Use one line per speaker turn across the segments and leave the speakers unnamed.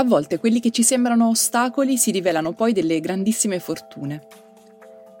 A volte quelli che ci sembrano ostacoli si rivelano poi delle grandissime fortune.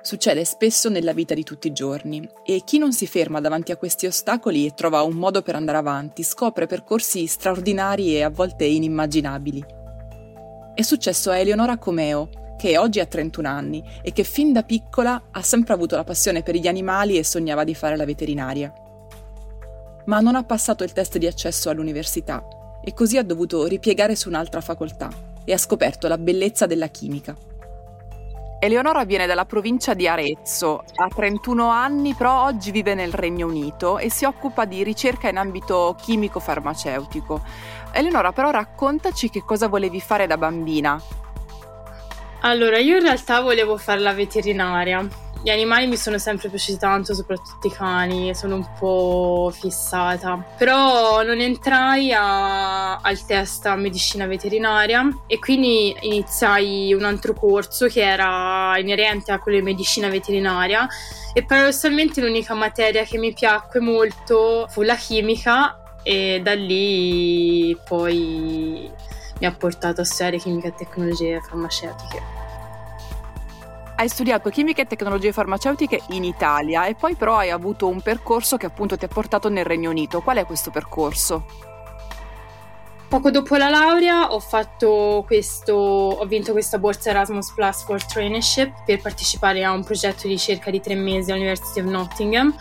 Succede spesso nella vita di tutti i giorni e chi non si ferma davanti a questi ostacoli e trova un modo per andare avanti scopre percorsi straordinari e a volte inimmaginabili. È successo a Eleonora Comeo, che oggi ha 31 anni e che fin da piccola ha sempre avuto la passione per gli animali e sognava di fare la veterinaria. Ma non ha passato il test di accesso all'università e così ha dovuto ripiegare su un'altra facoltà e ha scoperto la bellezza della chimica. Eleonora viene dalla provincia di Arezzo, ha 31 anni, però oggi vive nel Regno Unito e si occupa di ricerca in ambito chimico-farmaceutico. Eleonora, però raccontaci che cosa volevi fare da bambina.
Allora, io in realtà volevo fare la veterinaria gli animali mi sono sempre piaciuti tanto, soprattutto i cani, sono un po' fissata. Però non entrai a, al test a medicina veterinaria e quindi iniziai un altro corso che era inerente a quello di medicina veterinaria e paradossalmente l'unica materia che mi piacque molto fu la chimica e da lì poi mi ha portato a studiare chimica e tecnologie farmaceutiche
hai studiato chimica e tecnologie farmaceutiche in Italia e poi però hai avuto un percorso che appunto ti ha portato nel Regno Unito. Qual è questo percorso?
Poco dopo la laurea ho, questo, ho vinto questa borsa Erasmus Plus for Traineeship per partecipare a un progetto di ricerca di tre mesi all'University of Nottingham.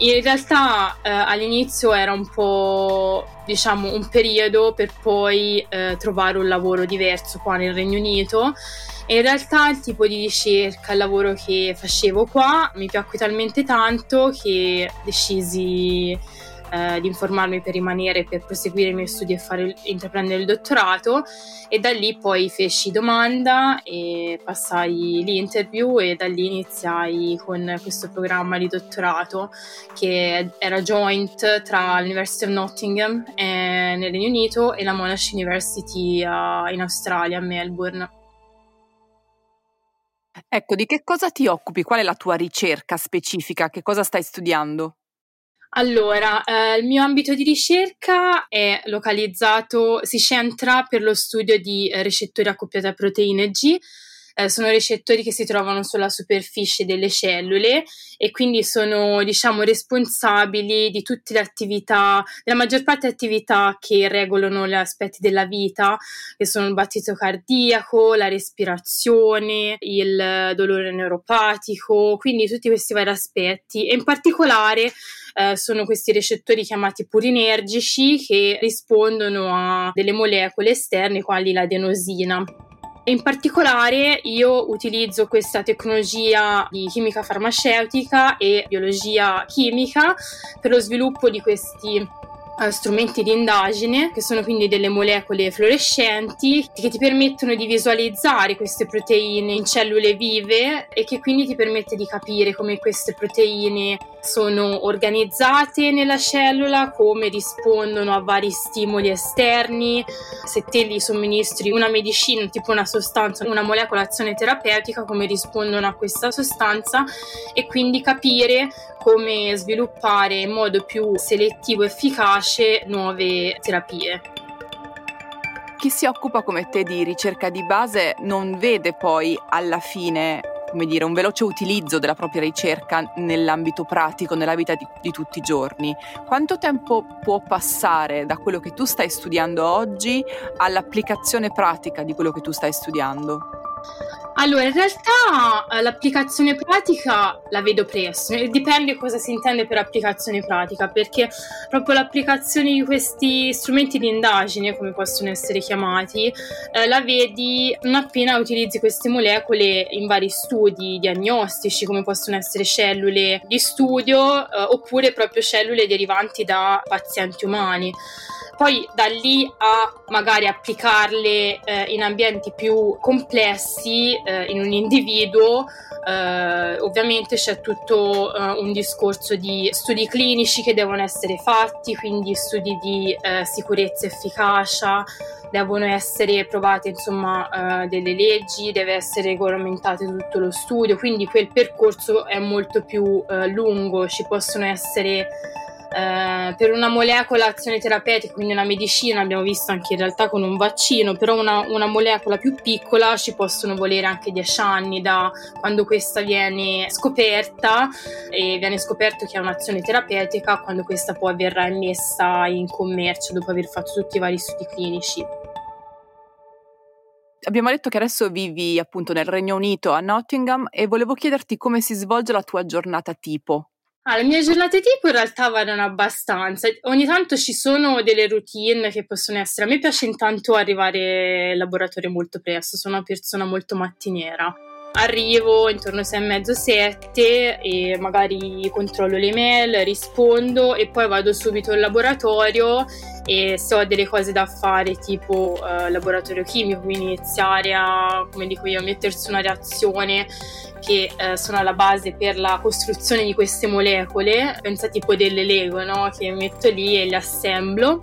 In realtà eh, all'inizio era un po' diciamo un periodo per poi eh, trovare un lavoro diverso qua nel Regno Unito. E in realtà il tipo di ricerca, il lavoro che facevo qua mi piacque talmente tanto che decisi eh, di informarmi per rimanere, per proseguire i miei studi e fare, intraprendere il dottorato e da lì poi feci domanda e passai l'interview e da lì iniziai con questo programma di dottorato che era joint tra l'University of Nottingham eh, nel Regno Unito e la Monash University uh, in Australia, a Melbourne.
Ecco, di che cosa ti occupi? Qual è la tua ricerca specifica? Che cosa stai studiando?
Allora, eh, il mio ambito di ricerca è localizzato, si centra per lo studio di eh, recettori accoppiati a proteine G, eh, sono recettori che si trovano sulla superficie delle cellule e quindi sono diciamo responsabili di tutte le attività, della maggior parte delle attività che regolano gli aspetti della vita, che sono il battito cardiaco, la respirazione, il dolore neuropatico, quindi tutti questi vari aspetti e in particolare eh, sono questi recettori chiamati purinergici che rispondono a delle molecole esterne quali l'adenosina. In particolare io utilizzo questa tecnologia di chimica farmaceutica e biologia chimica per lo sviluppo di questi strumenti di indagine, che sono quindi delle molecole fluorescenti che ti permettono di visualizzare queste proteine in cellule vive e che quindi ti permette di capire come queste proteine sono organizzate nella cellula, come rispondono a vari stimoli esterni, se te gli somministri una medicina, tipo una sostanza, una molecola azione terapeutica, come rispondono a questa sostanza e quindi capire come sviluppare in modo più selettivo e efficace nuove terapie.
Chi si occupa come te di ricerca di base non vede poi alla fine come dire, un veloce utilizzo della propria ricerca nell'ambito pratico, nella vita di, di, tutti i giorni. Quanto tempo può passare da quello che tu stai studiando oggi all'applicazione pratica di quello che tu stai studiando?
Allora, in realtà eh, l'applicazione pratica la vedo presto, dipende cosa si intende per applicazione pratica, perché proprio l'applicazione di questi strumenti di indagine, come possono essere chiamati, eh, la vedi non appena utilizzi queste molecole in vari studi diagnostici, come possono essere cellule di studio eh, oppure proprio cellule derivanti da pazienti umani. Poi da lì a magari applicarle eh, in ambienti più complessi, eh, in un individuo, eh, ovviamente c'è tutto eh, un discorso di studi clinici che devono essere fatti, quindi studi di eh, sicurezza e efficacia, devono essere provate insomma uh, delle leggi, deve essere regolamentato tutto lo studio, quindi quel percorso è molto più uh, lungo, ci possono essere eh, per una molecola azione terapeutica, quindi una medicina, abbiamo visto anche in realtà con un vaccino, però una, una molecola più piccola ci possono volere anche 10 anni da quando questa viene scoperta e viene scoperto che ha un'azione terapeutica, quando questa poi verrà emessa in commercio dopo aver fatto tutti i vari studi clinici.
Abbiamo detto che adesso vivi appunto nel Regno Unito a Nottingham e volevo chiederti come si svolge la tua giornata tipo.
Ah, le mie giornate tipo in realtà variano abbastanza. Ogni tanto ci sono delle routine che possono essere. A me piace intanto arrivare al laboratorio molto presto, sono una persona molto mattiniera. Arrivo intorno alle sei e mezzo, sette e magari controllo le mail, rispondo e poi vado subito in laboratorio e se ho delle cose da fare tipo eh, laboratorio chimico, quindi iniziare a, come dico io, mettersi una reazione che eh, sono alla base per la costruzione di queste molecole, pensa tipo delle Lego, no? che metto lì e le assemblo.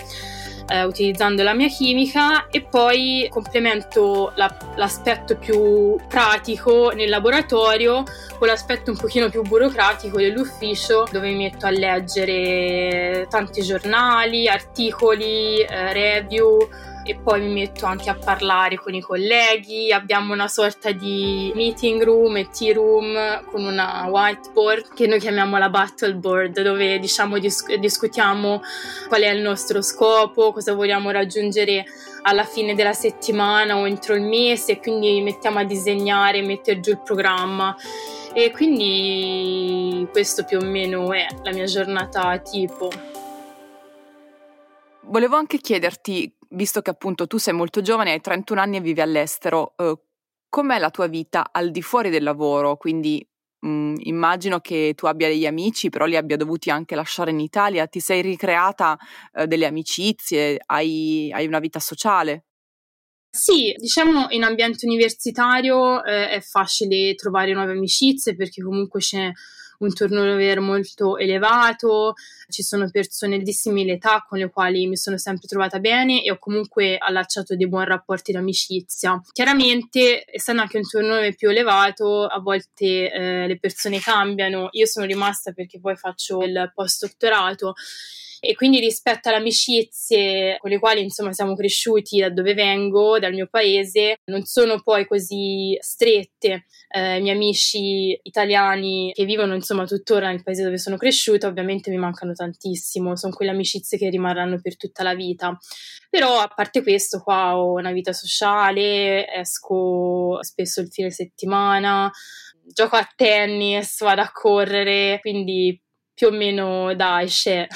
Eh, utilizzando la mia chimica e poi complemento la, l'aspetto più pratico nel laboratorio con l'aspetto un pochino più burocratico dell'ufficio dove mi metto a leggere tanti giornali, articoli, eh, review e poi mi metto anche a parlare con i colleghi. Abbiamo una sorta di meeting room e tea room con una whiteboard che noi chiamiamo la battle board, dove diciamo dis- discutiamo qual è il nostro scopo, cosa vogliamo raggiungere alla fine della settimana o entro il mese, e quindi mettiamo a disegnare, mettere giù il programma. E quindi questo più o meno è la mia giornata tipo.
Volevo anche chiederti visto che appunto tu sei molto giovane, hai 31 anni e vivi all'estero, eh, com'è la tua vita al di fuori del lavoro? Quindi mh, mm, immagino che tu abbia degli amici, però li abbia dovuti anche lasciare in Italia. Ti sei ricreata eh, delle amicizie? Hai, hai una vita sociale?
Sì, diciamo in ambiente universitario eh, è facile trovare nuove amicizie perché comunque c'è un turnover molto elevato, ci sono persone di simile età con le quali mi sono sempre trovata bene e ho comunque allacciato dei buoni rapporti d'amicizia. Chiaramente, essendo anche un turnover più elevato, a volte eh, le persone cambiano. Io sono rimasta perché poi faccio il post dottorato e quindi rispetto alle amicizie con le quali insomma siamo cresciuti da dove vengo, dal mio paese, non sono poi così strette. Eh, I miei amici italiani che vivono insomma tuttora nel paese dove sono cresciuta ovviamente mi mancano tantissimo, sono quelle amicizie che rimarranno per tutta la vita. Però a parte questo qua ho una vita sociale, esco spesso il fine settimana, gioco a tennis, vado a correre, quindi più o meno dai, c'è.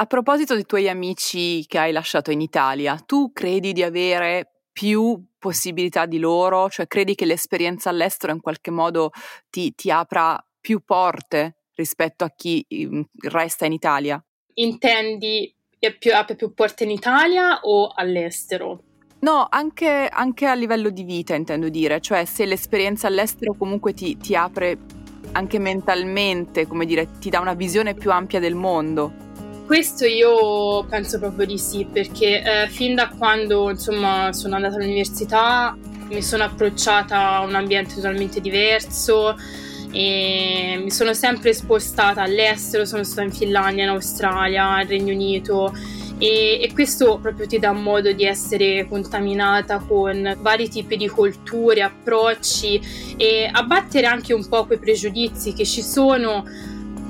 A proposito dei tuoi amici che hai lasciato in Italia, tu credi di avere più possibilità di loro? Cioè credi che l'esperienza all'estero in qualche modo ti, ti apra più porte rispetto a chi mm, resta in Italia?
Intendi più, apre più porte in Italia o all'estero?
No, anche, anche, a livello di vita intendo dire, cioè se l'esperienza all'estero comunque ti, ti apre anche mentalmente, come dire, ti dà una visione più ampia del mondo.
Questo io penso proprio di sì, perché eh, fin da quando insomma, sono andata all'università mi sono approcciata a un ambiente totalmente diverso e mi sono sempre spostata all'estero, sono stata in Finlandia, in Australia, nel Regno Unito e, e, questo proprio ti dà modo di essere contaminata con vari tipi di culture, approcci e abbattere anche un po' quei pregiudizi che ci sono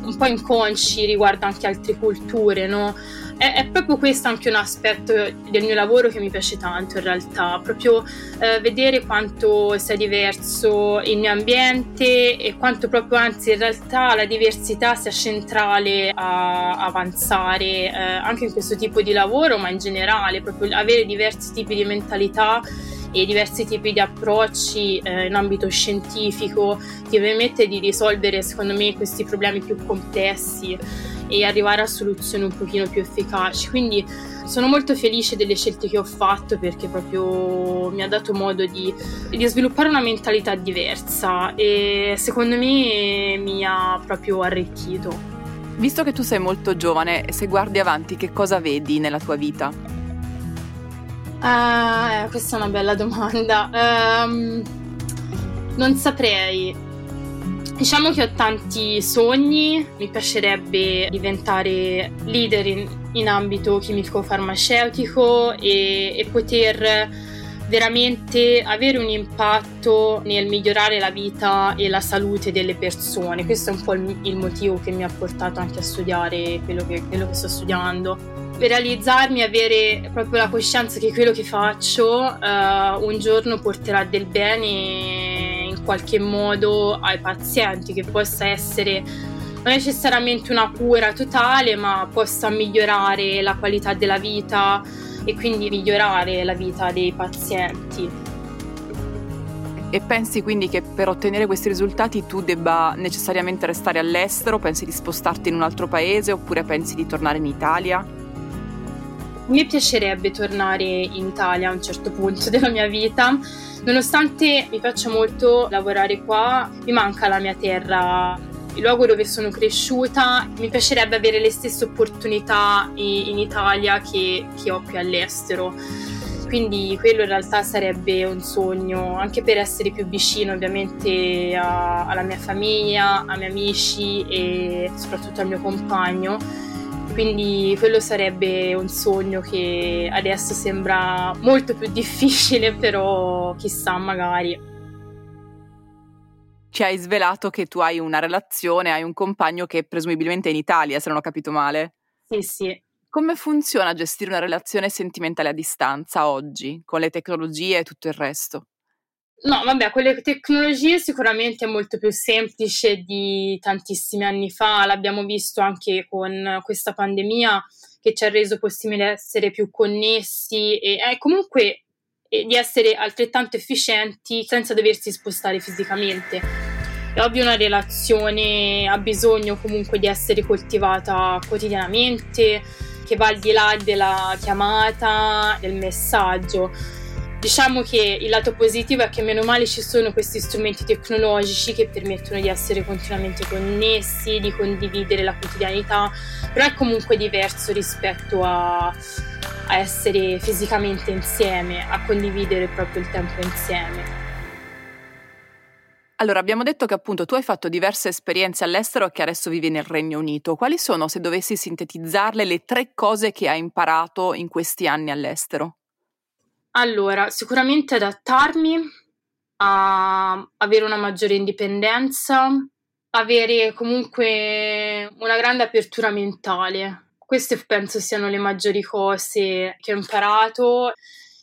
un po' inconsci riguardo anche altre culture, no? è, è, proprio questo anche un aspetto del mio lavoro che mi piace tanto in realtà, proprio eh, vedere quanto sia diverso il mio ambiente e quanto proprio anzi in realtà la diversità sia centrale a avanzare eh, anche in questo tipo di lavoro, ma in generale, proprio avere diversi tipi di mentalità e diversi tipi di approcci eh, in ambito scientifico ti permette di risolvere secondo me questi problemi più complessi e arrivare a soluzioni un pochino più efficaci. Quindi sono molto felice delle scelte che ho fatto perché proprio mi ha dato modo di, di sviluppare una mentalità diversa e secondo me mi ha proprio arricchito.
Visto che tu sei molto giovane, se guardi avanti, che cosa vedi nella tua vita?
Uh, questa è una bella domanda. Um, non saprei. Diciamo che ho tanti sogni, mi piacerebbe diventare leader in, in ambito chimico-farmaceutico e, e poter veramente avere un impatto nel migliorare la vita e la salute delle persone. Questo è un po' il, il motivo che mi ha portato anche a studiare quello che, quello che sto studiando per realizzarmi, avere proprio la coscienza che quello che faccio uh, un giorno porterà del bene in qualche modo ai pazienti, che possa essere non necessariamente una cura totale, ma possa migliorare la qualità della vita e quindi migliorare la vita dei pazienti.
E pensi quindi che per ottenere questi risultati tu debba necessariamente restare all'estero? Pensi di spostarti in un altro paese oppure pensi di tornare in Italia?
Mi piacerebbe tornare in Italia a un certo punto della mia vita, nonostante mi piaccia molto lavorare qua, mi manca la mia terra, il luogo dove sono cresciuta, mi piacerebbe avere le stesse opportunità in Italia che, che ho qui all'estero. Quindi quello in realtà sarebbe un sogno, anche per essere più vicino ovviamente a, alla mia famiglia, ai miei amici e soprattutto al mio compagno quindi quello sarebbe un sogno che adesso sembra molto più difficile, però chissà magari.
Ci hai svelato che tu hai una relazione, hai un compagno che presumibilmente è in Italia, se non ho capito male.
Sì, sì.
Come funziona gestire una relazione sentimentale a distanza oggi, con le tecnologie e tutto il resto?
No, vabbè, con le tecnologie sicuramente è molto più semplice di tantissimi anni fa, l'abbiamo visto anche con questa pandemia che ci ha reso possibile essere più connessi e eh, comunque eh, di essere altrettanto efficienti senza doversi spostare fisicamente. È ovvio una relazione ha bisogno comunque di essere coltivata quotidianamente, che va al di là della chiamata, del messaggio Diciamo che il lato positivo è che meno male ci sono questi strumenti tecnologici che permettono di essere continuamente connessi, di condividere la quotidianità, però è comunque diverso rispetto a, a essere fisicamente insieme, a condividere proprio il tempo insieme.
Allora, abbiamo detto che appunto tu hai fatto diverse esperienze all'estero e che adesso vivi nel Regno Unito. Quali sono, se dovessi sintetizzarle, le tre cose che hai imparato in questi anni all'estero?
Allora, sicuramente adattarmi a avere una maggiore indipendenza, avere comunque una grande apertura mentale. Queste penso siano le maggiori cose che ho imparato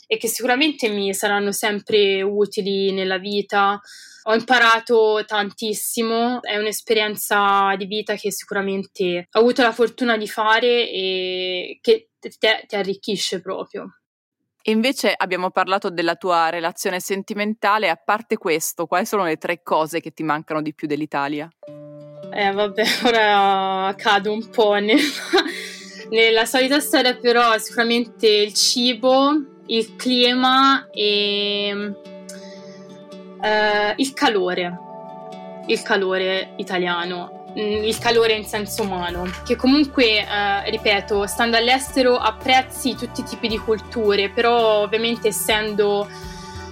e che sicuramente mi saranno sempre utili nella vita. Ho imparato tantissimo, è un'esperienza di vita che sicuramente ho avuto la fortuna di fare e che ti arricchisce proprio.
Invece abbiamo parlato della tua relazione sentimentale, a parte questo, quali sono le tre cose che ti mancano di più dell'Italia?
Eh vabbè, ora cado un po' nella, nella solita storia, però sicuramente il cibo, il clima e eh, il calore, il calore italiano. Mm, il calore in senso umano, che comunque, eh, ripeto, stando all'estero apprezzi tutti i tipi di culture, però ovviamente essendo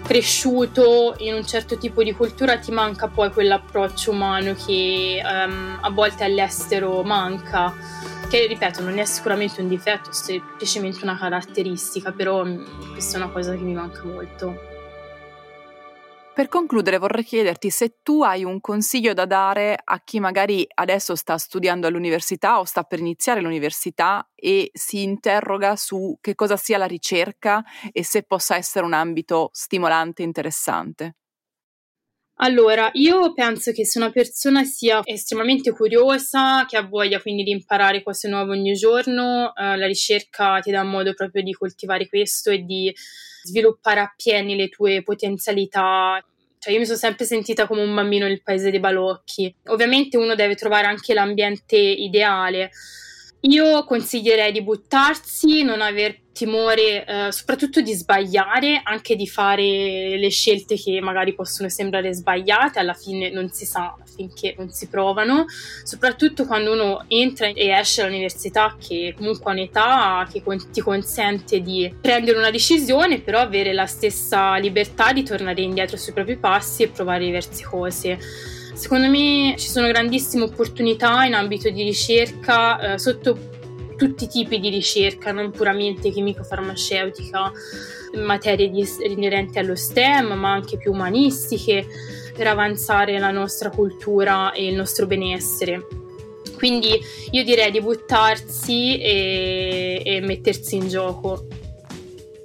cresciuto in un certo tipo di cultura ti manca poi quell'approccio umano che um, a volte all'estero manca, che ripeto non è sicuramente un difetto, è semplicemente una caratteristica, però mm, questa è una cosa che mi manca molto.
Per concludere vorrei chiederti se tu hai un consiglio da dare a chi magari adesso sta studiando all'università o sta per iniziare l'università e si interroga su che cosa sia la ricerca e se possa essere un ambito stimolante e interessante.
Allora, io penso che se una persona sia estremamente curiosa, che ha voglia quindi di imparare cose nuove ogni giorno, eh, la ricerca ti dà modo proprio di coltivare questo e di sviluppare appieno le tue potenzialità. Cioè, io mi sono sempre sentita come un bambino nel paese dei balocchi. Ovviamente uno deve trovare anche l'ambiente ideale. Io consiglierei di buttarsi, non aver timore eh, soprattutto di sbagliare, anche di fare le scelte che magari possono sembrare sbagliate, alla fine non si sa finché non si provano, soprattutto quando uno entra e esce dall'università che comunque ha un'età che con- ti consente di prendere una decisione, però avere la stessa libertà di tornare indietro sui propri passi e provare diverse cose. Secondo me ci sono grandissime opportunità in ambito di ricerca eh, sotto tutti i tipi di ricerca, non puramente chimico-farmaceutica, materie di, inerenti allo STEM, ma anche più umanistiche, per avanzare la nostra cultura e il nostro benessere. Quindi io direi di buttarsi e, e mettersi in gioco.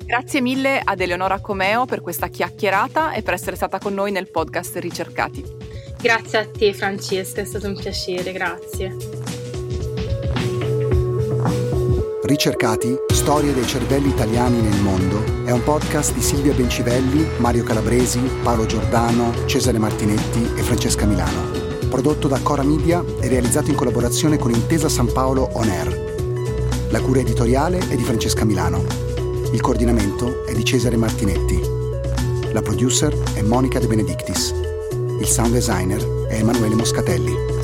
Grazie mille ad Eleonora Comeo per questa chiacchierata e per essere stata con noi nel podcast Ricercati.
Grazie a te Francesca, è stato un piacere, grazie.
Ricercati, storie dei cervelli italiani nel mondo è un podcast di Silvia Bencivelli, Mario Calabresi, Paolo Giordano, Cesare Martinetti e Francesca Milano. Prodotto da Cora Media e realizzato in collaborazione con Intesa San Paolo On Air. La cura editoriale è di Francesca Milano. Il coordinamento è di Cesare Martinetti. La producer è Monica De Benedictis. Il sound designer è Emanuele Moscatelli.